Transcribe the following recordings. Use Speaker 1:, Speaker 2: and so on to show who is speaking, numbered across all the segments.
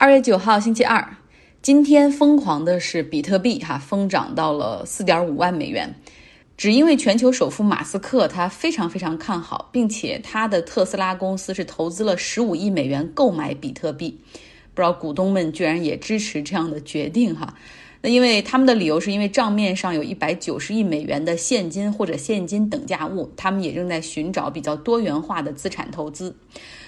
Speaker 1: 二月九号，星期二，今天疯狂的是比特币，哈，疯涨到了四点五万美元，只因为全球首富马斯克他非常非常看好，并且他的特斯拉公司是投资了十五亿美元购买比特币，不知道股东们居然也支持这样的决定，哈。那因为他们的理由是因为账面上有一百九十亿美元的现金或者现金等价物，他们也正在寻找比较多元化的资产投资。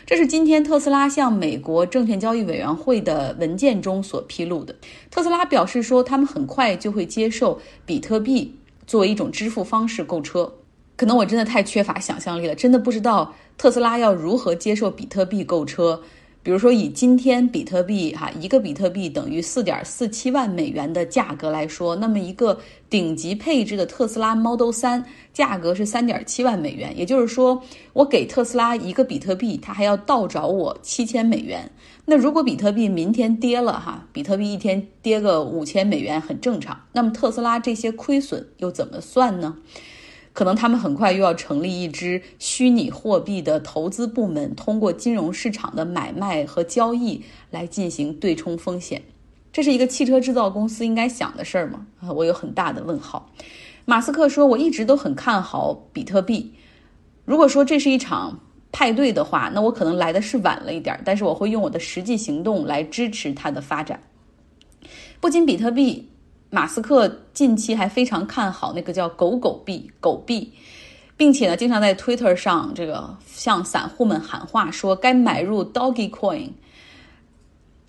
Speaker 1: 这是今天特斯拉向美国证券交易委员会的文件中所披露的。特斯拉表示说，他们很快就会接受比特币作为一种支付方式购车。可能我真的太缺乏想象力了，真的不知道特斯拉要如何接受比特币购车。比如说，以今天比特币哈一个比特币等于四点四七万美元的价格来说，那么一个顶级配置的特斯拉 Model 三价格是三点七万美元。也就是说，我给特斯拉一个比特币，它还要倒找我七千美元。那如果比特币明天跌了哈，比特币一天跌个五千美元很正常。那么特斯拉这些亏损又怎么算呢？可能他们很快又要成立一支虚拟货币的投资部门，通过金融市场的买卖和交易来进行对冲风险。这是一个汽车制造公司应该想的事儿吗？啊，我有很大的问号。马斯克说：“我一直都很看好比特币。如果说这是一场派对的话，那我可能来的是晚了一点，但是我会用我的实际行动来支持它的发展。不仅比特币。”马斯克近期还非常看好那个叫“狗狗币”狗币，并且呢，经常在 Twitter 上这个向散户们喊话，说该买入 Doggy Coin。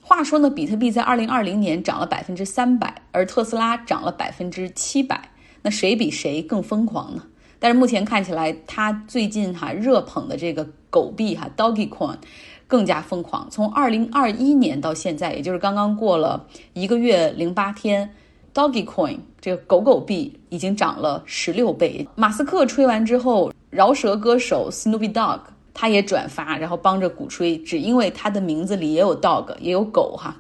Speaker 1: 话说呢，比特币在二零二零年涨了百分之三百，而特斯拉涨了百分之七百，那谁比谁更疯狂呢？但是目前看起来，他最近哈热捧的这个狗币哈 Doggy Coin 更加疯狂。从二零二一年到现在，也就是刚刚过了一个月零八天。Doggy Coin 这个狗狗币已经涨了十六倍。马斯克吹完之后，饶舌歌手 Snoopy Dog 他也转发，然后帮着鼓吹，只因为他的名字里也有 dog 也有狗哈。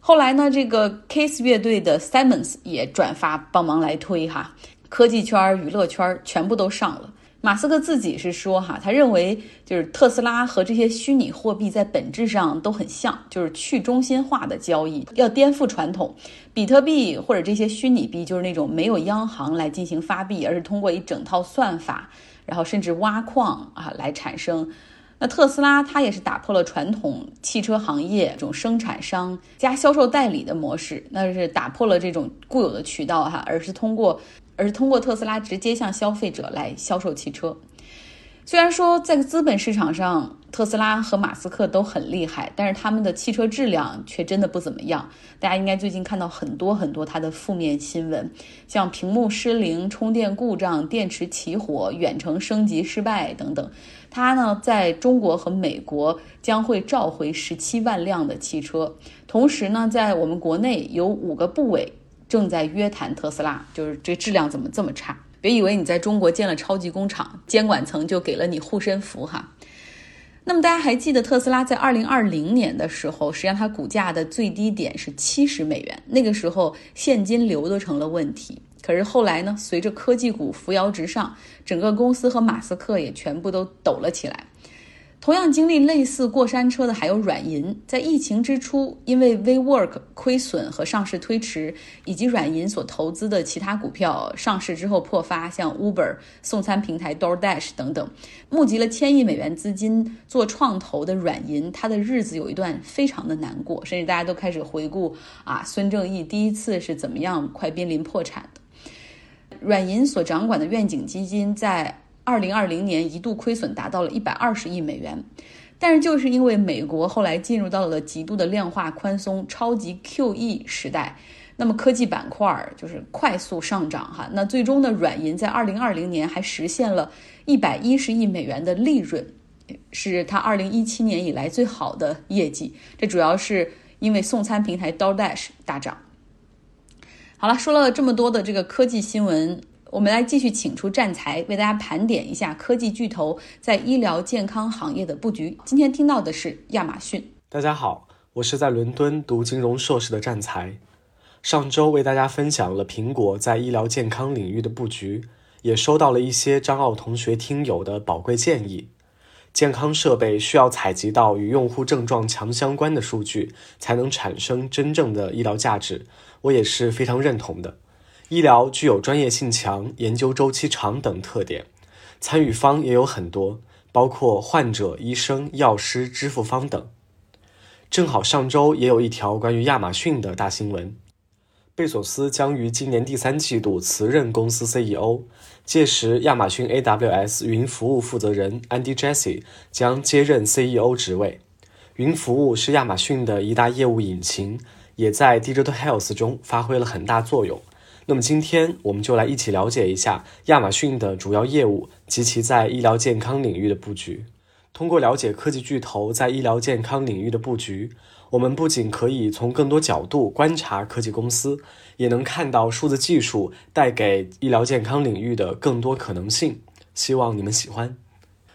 Speaker 1: 后来呢，这个 Kiss 乐队的 Simons 也转发帮忙来推哈，科技圈、娱乐圈全部都上了。马斯克自己是说，哈，他认为就是特斯拉和这些虚拟货币在本质上都很像，就是去中心化的交易，要颠覆传统。比特币或者这些虚拟币就是那种没有央行来进行发币，而是通过一整套算法，然后甚至挖矿啊来产生。那特斯拉它也是打破了传统汽车行业这种生产商加销售代理的模式，那是打破了这种固有的渠道哈，而是通过。而是通过特斯拉直接向消费者来销售汽车。虽然说在资本市场上，特斯拉和马斯克都很厉害，但是他们的汽车质量却真的不怎么样。大家应该最近看到很多很多他的负面新闻，像屏幕失灵、充电故障、电池起火、远程升级失败等等。他呢，在中国和美国将会召回十七万辆的汽车，同时呢，在我们国内有五个部委。正在约谈特斯拉，就是这质量怎么这么差？别以为你在中国建了超级工厂，监管层就给了你护身符哈。那么大家还记得特斯拉在二零二零年的时候，实际上它股价的最低点是七十美元，那个时候现金流都成了问题。可是后来呢，随着科技股扶摇直上，整个公司和马斯克也全部都抖了起来。同样经历类似过山车的还有软银，在疫情之初，因为 WeWork 亏损和上市推迟，以及软银所投资的其他股票上市之后破发，像 Uber 送餐平台 DoorDash 等等，募集了千亿美元资金做创投的软银，它的日子有一段非常的难过，甚至大家都开始回顾啊，孙正义第一次是怎么样快濒临破产的。软银所掌管的愿景基金在。二零二零年一度亏损达到了一百二十亿美元，但是就是因为美国后来进入到了极度的量化宽松、超级 QE 时代，那么科技板块就是快速上涨哈。那最终呢，软银在二零二零年还实现了一百一十亿美元的利润，是它二零一七年以来最好的业绩。这主要是因为送餐平台 DoorDash 大涨。好了，说了这么多的这个科技新闻。我们来继续请出战才，为大家盘点一下科技巨头在医疗健康行业的布局。今天听到的是亚马逊。
Speaker 2: 大家好，我是在伦敦读金融硕士的战才。上周为大家分享了苹果在医疗健康领域的布局，也收到了一些张奥同学听友的宝贵建议。健康设备需要采集到与用户症状强相关的数据，才能产生真正的医疗价值。我也是非常认同的。医疗具有专业性强、研究周期长等特点，参与方也有很多，包括患者、医生、药师、支付方等。正好上周也有一条关于亚马逊的大新闻。贝索斯将于今年第三季度辞任公司 CEO，届时亚马逊 AWS 云服务负责人 Andy Jassy 将接任 CEO 职位。云服务是亚马逊的一大业务引擎，也在 Digital Health 中发挥了很大作用。那么今天我们就来一起了解一下亚马逊的主要业务及其在医疗健康领域的布局。通过了解科技巨头在医疗健康领域的布局。我们不仅可以从更多角度观察科技公司，也能看到数字技术带给医疗健康领域的更多可能性。希望你们喜欢。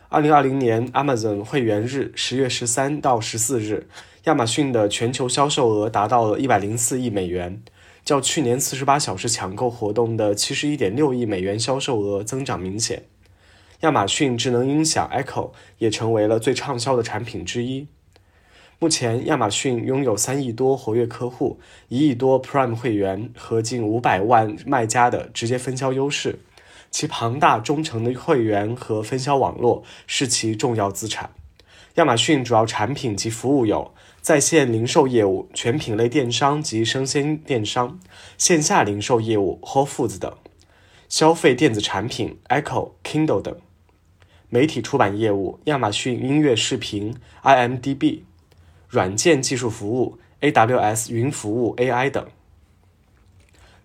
Speaker 2: 二零二零年 Amazon 会员日十月十三到十四日，亚马逊的全球销售额达到了一百零四亿美元，较去年四十八小时抢购活动的七十一点六亿美元销售额增长明显。亚马逊智能音响 Echo 也成为了最畅销的产品之一。目前，亚马逊拥有三亿多活跃客户、一亿多 Prime 会员和近五百万卖家的直接分销优势，其庞大忠诚的会员和分销网络是其重要资产。亚马逊主要产品及服务有在线零售业务、全品类电商及生鲜电商、线下零售业务 Whole Foods 等，消费电子产品 Echo、Kindle 等，媒体出版业务亚马逊音乐视频 IMDB。软件技术服务、AWS 云服务、AI 等。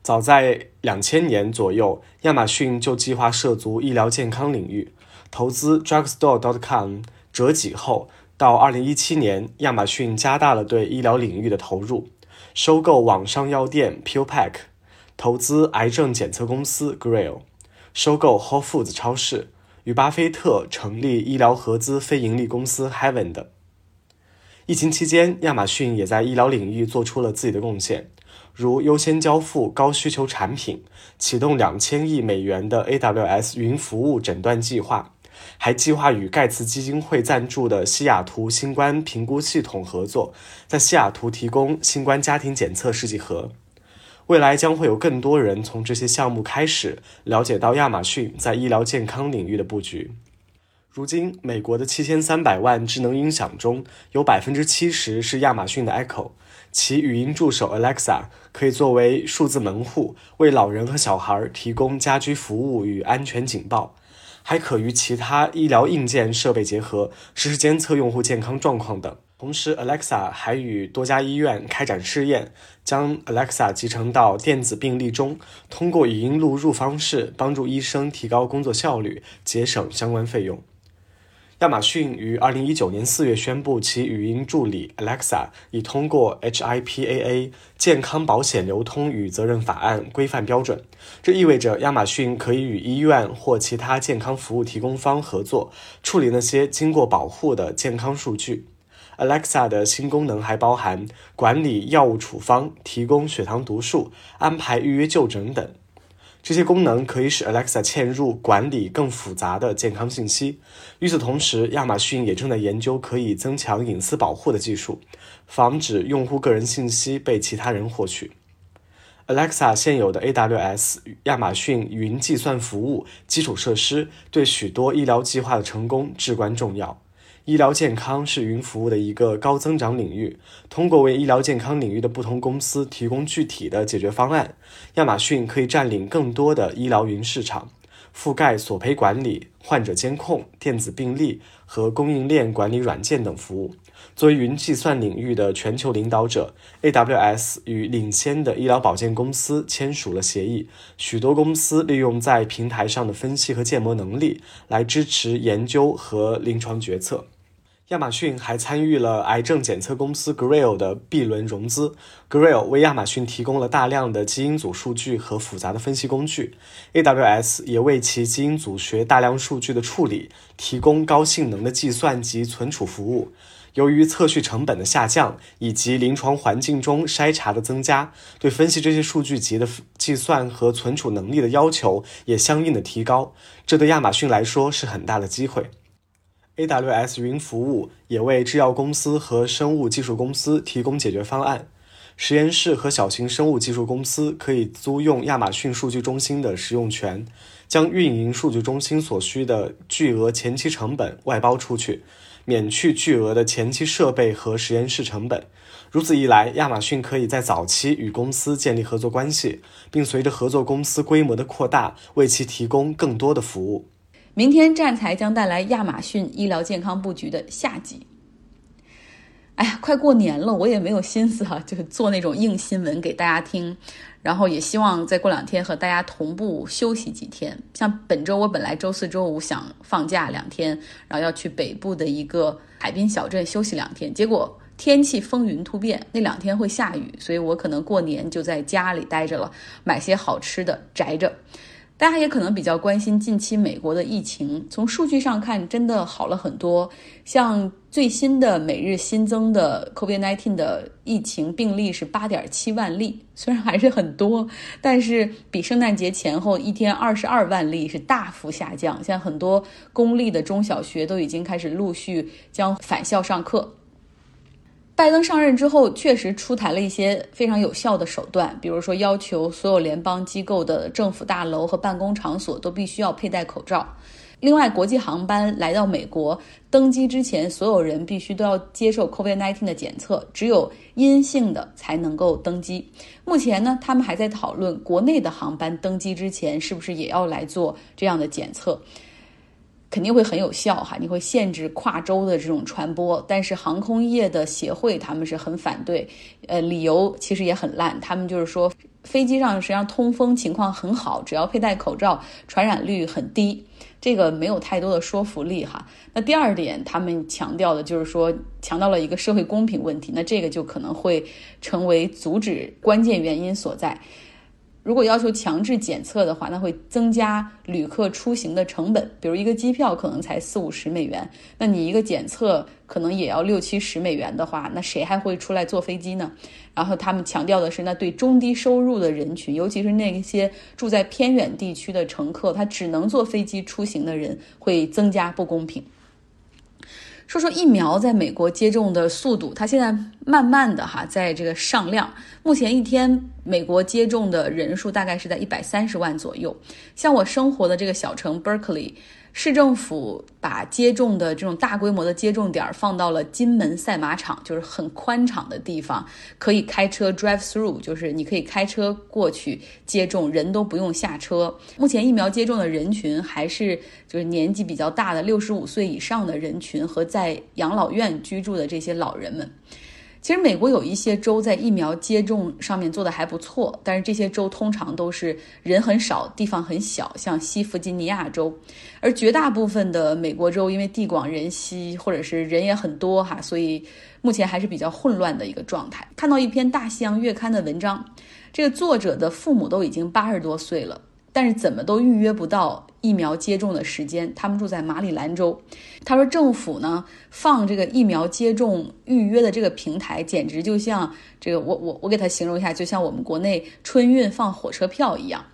Speaker 2: 早在两千年左右，亚马逊就计划涉足医疗健康领域，投资 Drugstore.com 折戟后，到二零一七年，亚马逊加大了对医疗领域的投入，收购网上药店 PillPack，投资癌症检测公司 Grail，收购 Whole Foods 超市，与巴菲特成立医疗合资非盈利公司 Heaven 等。疫情期间，亚马逊也在医疗领域做出了自己的贡献，如优先交付高需求产品，启动两千亿美元的 AWS 云服务诊断计划，还计划与盖茨基金会赞助的西雅图新冠评估系统合作，在西雅图提供新冠家庭检测试剂盒。未来将会有更多人从这些项目开始了解到亚马逊在医疗健康领域的布局。如今，美国的七千三百万智能音响中有百分之七十是亚马逊的 Echo，其语音助手 Alexa 可以作为数字门户，为老人和小孩提供家居服务与安全警报，还可与其他医疗硬件设备结合，实时监测用户健康状况等。同时，Alexa 还与多家医院开展试验，将 Alexa 集成到电子病历中，通过语音录入方式帮助医生提高工作效率，节省相关费用。亚马逊于二零一九年四月宣布，其语音助理 Alexa 已通过 HIPAA 健康保险流通与责任法案规范标准。这意味着亚马逊可以与医院或其他健康服务提供方合作，处理那些经过保护的健康数据。Alexa 的新功能还包含管理药物处方、提供血糖读数、安排预约就诊等。这些功能可以使 Alexa 嵌入管理更复杂的健康信息。与此同时，亚马逊也正在研究可以增强隐私保护的技术，防止用户个人信息被其他人获取。Alexa 现有的 AWS 亚马逊云计算服务基础设施对许多医疗计划的成功至关重要。医疗健康是云服务的一个高增长领域。通过为医疗健康领域的不同公司提供具体的解决方案，亚马逊可以占领更多的医疗云市场，覆盖索赔管理、患者监控、电子病历和供应链管理软件等服务。作为云计算领域的全球领导者，AWS 与领先的医疗保健公司签署了协议。许多公司利用在平台上的分析和建模能力来支持研究和临床决策。亚马逊还参与了癌症检测公司 Grail 的 B 轮融资。Grail 为亚马逊提供了大量的基因组数据和复杂的分析工具。AWS 也为其基因组学大量数据的处理提供高性能的计算及存储服务。由于测序成本的下降以及临床环境中筛查的增加，对分析这些数据集的计算和存储能力的要求也相应的提高。这对亚马逊来说是很大的机会。AWS 云服务也为制药公司和生物技术公司提供解决方案。实验室和小型生物技术公司可以租用亚马逊数据中心的使用权，将运营数据中心所需的巨额前期成本外包出去，免去巨额的前期设备和实验室成本。如此一来，亚马逊可以在早期与公司建立合作关系，并随着合作公司规模的扩大，为其提供更多的服务。
Speaker 1: 明天站财将带来亚马逊医疗健康布局的下集。哎呀，快过年了，我也没有心思哈，就是做那种硬新闻给大家听。然后也希望再过两天和大家同步休息几天。像本周我本来周四周五想放假两天，然后要去北部的一个海滨小镇休息两天，结果天气风云突变，那两天会下雨，所以我可能过年就在家里待着了，买些好吃的宅着。大家也可能比较关心近期美国的疫情，从数据上看，真的好了很多。像最新的每日新增的 COVID-19 的疫情病例是八点七万例，虽然还是很多，但是比圣诞节前后一天二十二万例是大幅下降。现在很多公立的中小学都已经开始陆续将返校上课。拜登上任之后，确实出台了一些非常有效的手段，比如说要求所有联邦机构的政府大楼和办公场所都必须要佩戴口罩。另外，国际航班来到美国登机之前，所有人必须都要接受 COVID-19 的检测，只有阴性的才能够登机。目前呢，他们还在讨论国内的航班登机之前是不是也要来做这样的检测。肯定会很有效哈，你会限制跨州的这种传播，但是航空业的协会他们是很反对，呃，理由其实也很烂，他们就是说飞机上实际上通风情况很好，只要佩戴口罩，传染率很低，这个没有太多的说服力哈。那第二点，他们强调的就是说强调了一个社会公平问题，那这个就可能会成为阻止关键原因所在。如果要求强制检测的话，那会增加旅客出行的成本。比如一个机票可能才四五十美元，那你一个检测可能也要六七十美元的话，那谁还会出来坐飞机呢？然后他们强调的是，那对中低收入的人群，尤其是那些住在偏远地区的乘客，他只能坐飞机出行的人，会增加不公平。说说疫苗在美国接种的速度，它现在慢慢的哈，在这个上量。目前一天美国接种的人数大概是在一百三十万左右。像我生活的这个小城 Berkeley。市政府把接种的这种大规模的接种点放到了金门赛马场，就是很宽敞的地方，可以开车 drive through，就是你可以开车过去接种，人都不用下车。目前疫苗接种的人群还是就是年纪比较大的六十五岁以上的人群和在养老院居住的这些老人们。其实美国有一些州在疫苗接种上面做的还不错，但是这些州通常都是人很少、地方很小，像西弗吉尼亚州。而绝大部分的美国州因为地广人稀，或者是人也很多哈，所以目前还是比较混乱的一个状态。看到一篇《大西洋月刊》的文章，这个作者的父母都已经八十多岁了。但是怎么都预约不到疫苗接种的时间。他们住在马里兰州，他说政府呢放这个疫苗接种预约的这个平台，简直就像这个我我我给他形容一下，就像我们国内春运放火车票一样。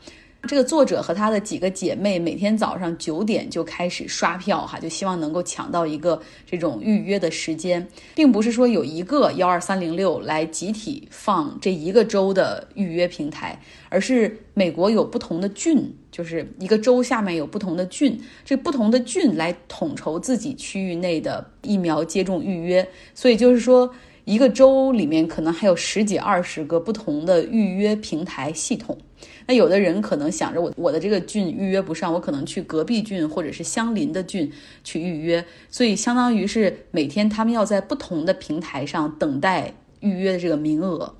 Speaker 1: 这个作者和他的几个姐妹每天早上九点就开始刷票，哈，就希望能够抢到一个这种预约的时间，并不是说有一个幺二三零六来集体放这一个州的预约平台，而是美国有不同的郡，就是一个州下面有不同的郡，这不同的郡来统筹自己区域内的疫苗接种预约，所以就是说一个州里面可能还有十几二十个不同的预约平台系统。那有的人可能想着我我的这个郡预约不上，我可能去隔壁郡或者是相邻的郡去预约，所以相当于是每天他们要在不同的平台上等待预约的这个名额。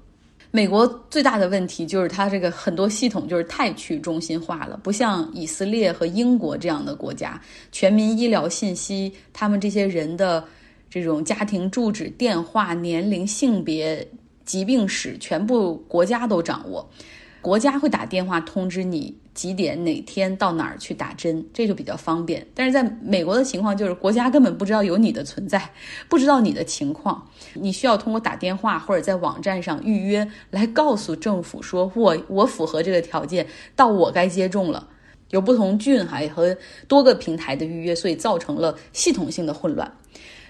Speaker 1: 美国最大的问题就是它这个很多系统就是太去中心化了，不像以色列和英国这样的国家，全民医疗信息，他们这些人的这种家庭住址、电话、年龄、性别、疾病史，全部国家都掌握。国家会打电话通知你几点哪天到哪儿去打针，这就比较方便。但是在美国的情况就是，国家根本不知道有你的存在，不知道你的情况，你需要通过打电话或者在网站上预约来告诉政府说，我我符合这个条件，到我该接种了。有不同郡还和多个平台的预约，所以造成了系统性的混乱。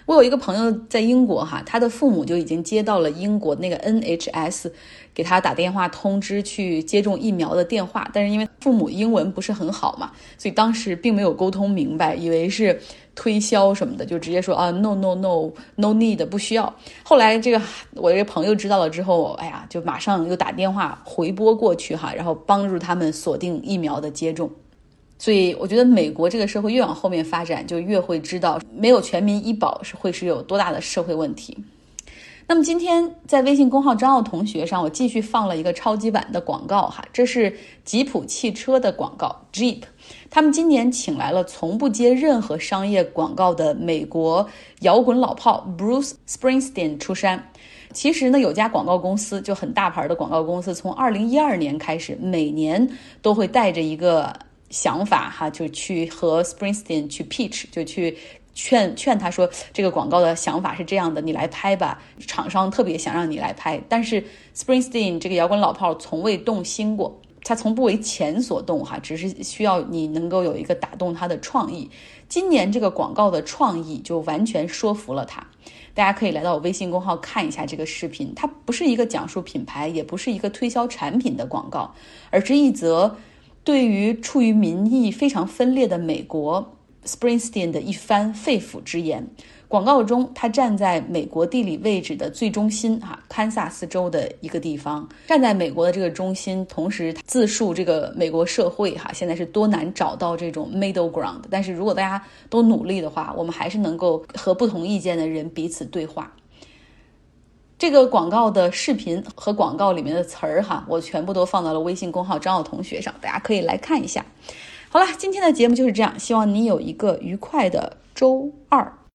Speaker 1: 我有一个朋友在英国哈，他的父母就已经接到了英国那个 NHS 给他打电话通知去接种疫苗的电话，但是因为父母英文不是很好嘛，所以当时并没有沟通明白，以为是推销什么的，就直接说啊 no no no no need 不需要。后来这个我这个朋友知道了之后，哎呀，就马上又打电话回拨过去哈，然后帮助他们锁定疫苗的接种。所以我觉得美国这个社会越往后面发展，就越会知道没有全民医保是会是有多大的社会问题。那么今天在微信公号张奥同学上，我继续放了一个超级版的广告哈，这是吉普汽车的广告，Jeep，他们今年请来了从不接任何商业广告的美国摇滚老炮 Bruce Springsteen 出山。其实呢，有家广告公司就很大牌的广告公司，从二零一二年开始，每年都会带着一个。想法哈，就去和 Springsteen 去 pitch，就去劝劝他说，这个广告的想法是这样的，你来拍吧。厂商特别想让你来拍，但是 Springsteen 这个摇滚老炮从未动心过，他从不为钱所动哈，只是需要你能够有一个打动他的创意。今年这个广告的创意就完全说服了他，大家可以来到我微信公号看一下这个视频。它不是一个讲述品牌，也不是一个推销产品的广告，而是一则。对于处于民意非常分裂的美国，Springsteen 的一番肺腑之言。广告中，他站在美国地理位置的最中心，哈，堪萨斯州的一个地方，站在美国的这个中心，同时自述这个美国社会，哈，现在是多难找到这种 middle ground。但是如果大家都努力的话，我们还是能够和不同意见的人彼此对话。这个广告的视频和广告里面的词儿哈，我全部都放到了微信公号张奥同学上，大家可以来看一下。好了，今天的节目就是这样，希望你有一个愉快的周二。